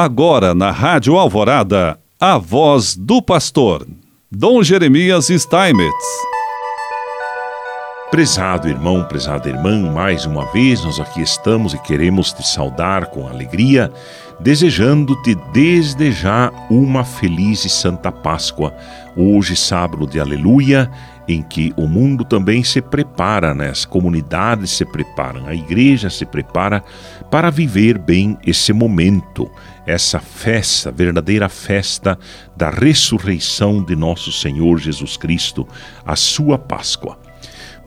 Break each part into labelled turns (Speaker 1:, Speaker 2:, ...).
Speaker 1: Agora na Rádio Alvorada, a voz do pastor, Dom Jeremias Steinmetz.
Speaker 2: Prezado irmão, prezada irmã, mais uma vez nós aqui estamos e queremos te saudar com alegria, desejando-te desde já uma feliz e santa Páscoa. Hoje, sábado de Aleluia, em que o mundo também se prepara, né? as comunidades se preparam, a igreja se prepara para viver bem esse momento, essa festa, verdadeira festa da ressurreição de nosso Senhor Jesus Cristo, a sua Páscoa.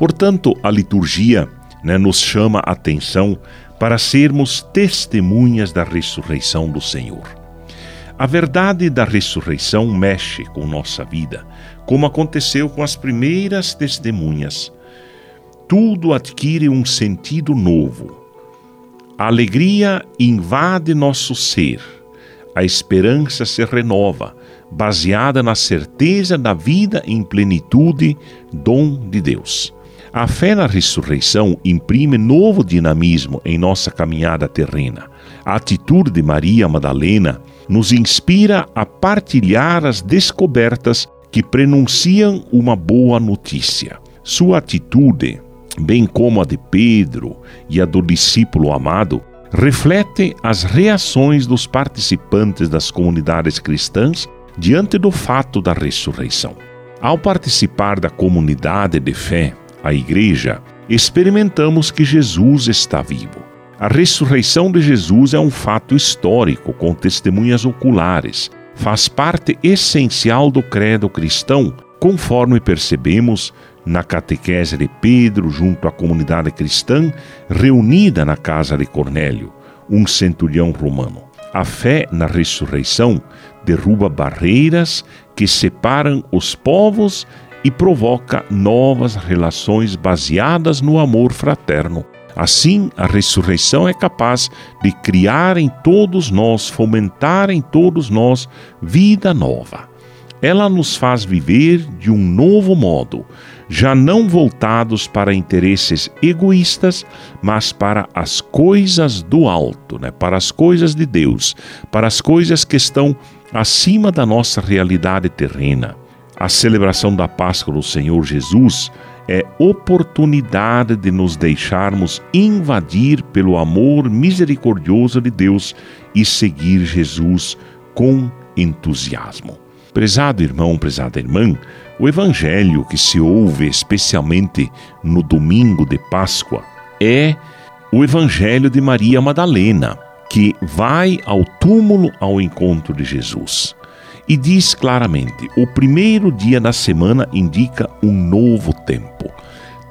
Speaker 2: Portanto, a liturgia né, nos chama a atenção para sermos testemunhas da ressurreição do Senhor. A verdade da ressurreição mexe com nossa vida, como aconteceu com as primeiras testemunhas. Tudo adquire um sentido novo. A alegria invade nosso ser. A esperança se renova, baseada na certeza da vida em plenitude, dom de Deus. A fé na ressurreição imprime novo dinamismo em nossa caminhada terrena. A atitude de Maria Madalena nos inspira a partilhar as descobertas que prenunciam uma boa notícia. Sua atitude, bem como a de Pedro e a do discípulo amado, reflete as reações dos participantes das comunidades cristãs diante do fato da ressurreição. Ao participar da comunidade de fé, a igreja, experimentamos que Jesus está vivo. A ressurreição de Jesus é um fato histórico, com testemunhas oculares. Faz parte essencial do credo cristão, conforme percebemos na catequese de Pedro junto à comunidade cristã reunida na casa de Cornélio, um centurião romano. A fé na ressurreição derruba barreiras que separam os povos e provoca novas relações baseadas no amor fraterno. Assim, a ressurreição é capaz de criar em todos nós, fomentar em todos nós vida nova. Ela nos faz viver de um novo modo, já não voltados para interesses egoístas, mas para as coisas do alto, né? para as coisas de Deus, para as coisas que estão acima da nossa realidade terrena. A celebração da Páscoa do Senhor Jesus é oportunidade de nos deixarmos invadir pelo amor misericordioso de Deus e seguir Jesus com entusiasmo. Prezado irmão, prezada irmã, o evangelho que se ouve especialmente no domingo de Páscoa é o evangelho de Maria Madalena, que vai ao túmulo ao encontro de Jesus e diz claramente: o primeiro dia da semana indica um novo tempo.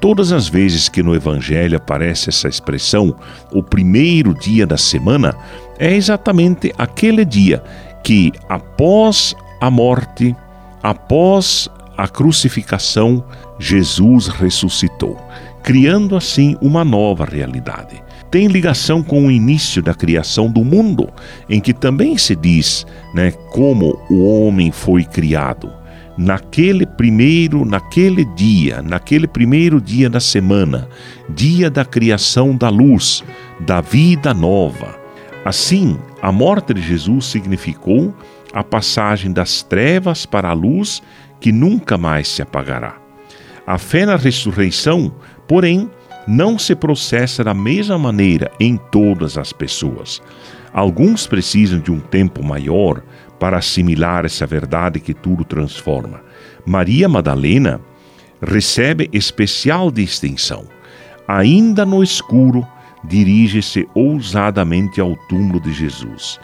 Speaker 2: Todas as vezes que no Evangelho aparece essa expressão, o primeiro dia da semana, é exatamente aquele dia que, após a morte, após a crucificação, Jesus ressuscitou, criando assim uma nova realidade tem ligação com o início da criação do mundo, em que também se diz né, como o homem foi criado. Naquele primeiro, naquele dia, naquele primeiro dia da semana, dia da criação da luz, da vida nova. Assim, a morte de Jesus significou a passagem das trevas para a luz que nunca mais se apagará. A fé na ressurreição, porém, não se processa da mesma maneira em todas as pessoas. Alguns precisam de um tempo maior para assimilar essa verdade que tudo transforma. Maria Madalena recebe especial distinção. Ainda no escuro, dirige-se ousadamente ao túmulo de Jesus.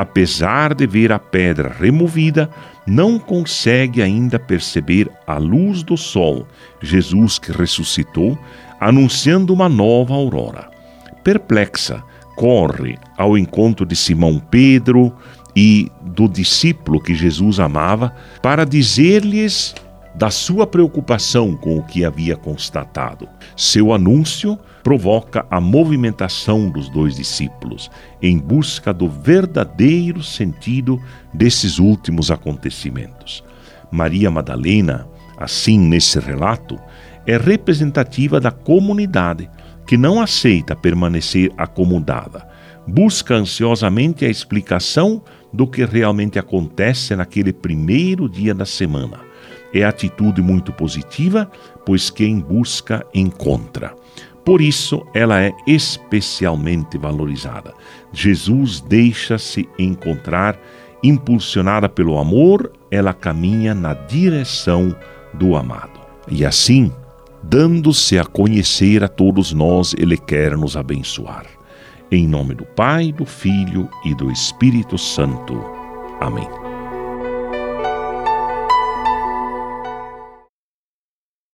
Speaker 2: Apesar de ver a pedra removida, não consegue ainda perceber a luz do sol, Jesus que ressuscitou, anunciando uma nova aurora. Perplexa, corre ao encontro de Simão Pedro e do discípulo que Jesus amava para dizer-lhes da sua preocupação com o que havia constatado. Seu anúncio provoca a movimentação dos dois discípulos em busca do verdadeiro sentido desses últimos acontecimentos. Maria Madalena, assim nesse relato, é representativa da comunidade que não aceita permanecer acomodada, busca ansiosamente a explicação do que realmente acontece naquele primeiro dia da semana. É atitude muito positiva, pois quem busca encontra. Por isso, ela é especialmente valorizada. Jesus deixa-se encontrar, impulsionada pelo amor, ela caminha na direção do amado. E assim, dando-se a conhecer a todos nós, Ele quer nos abençoar. Em nome do Pai, do Filho e do Espírito Santo. Amém.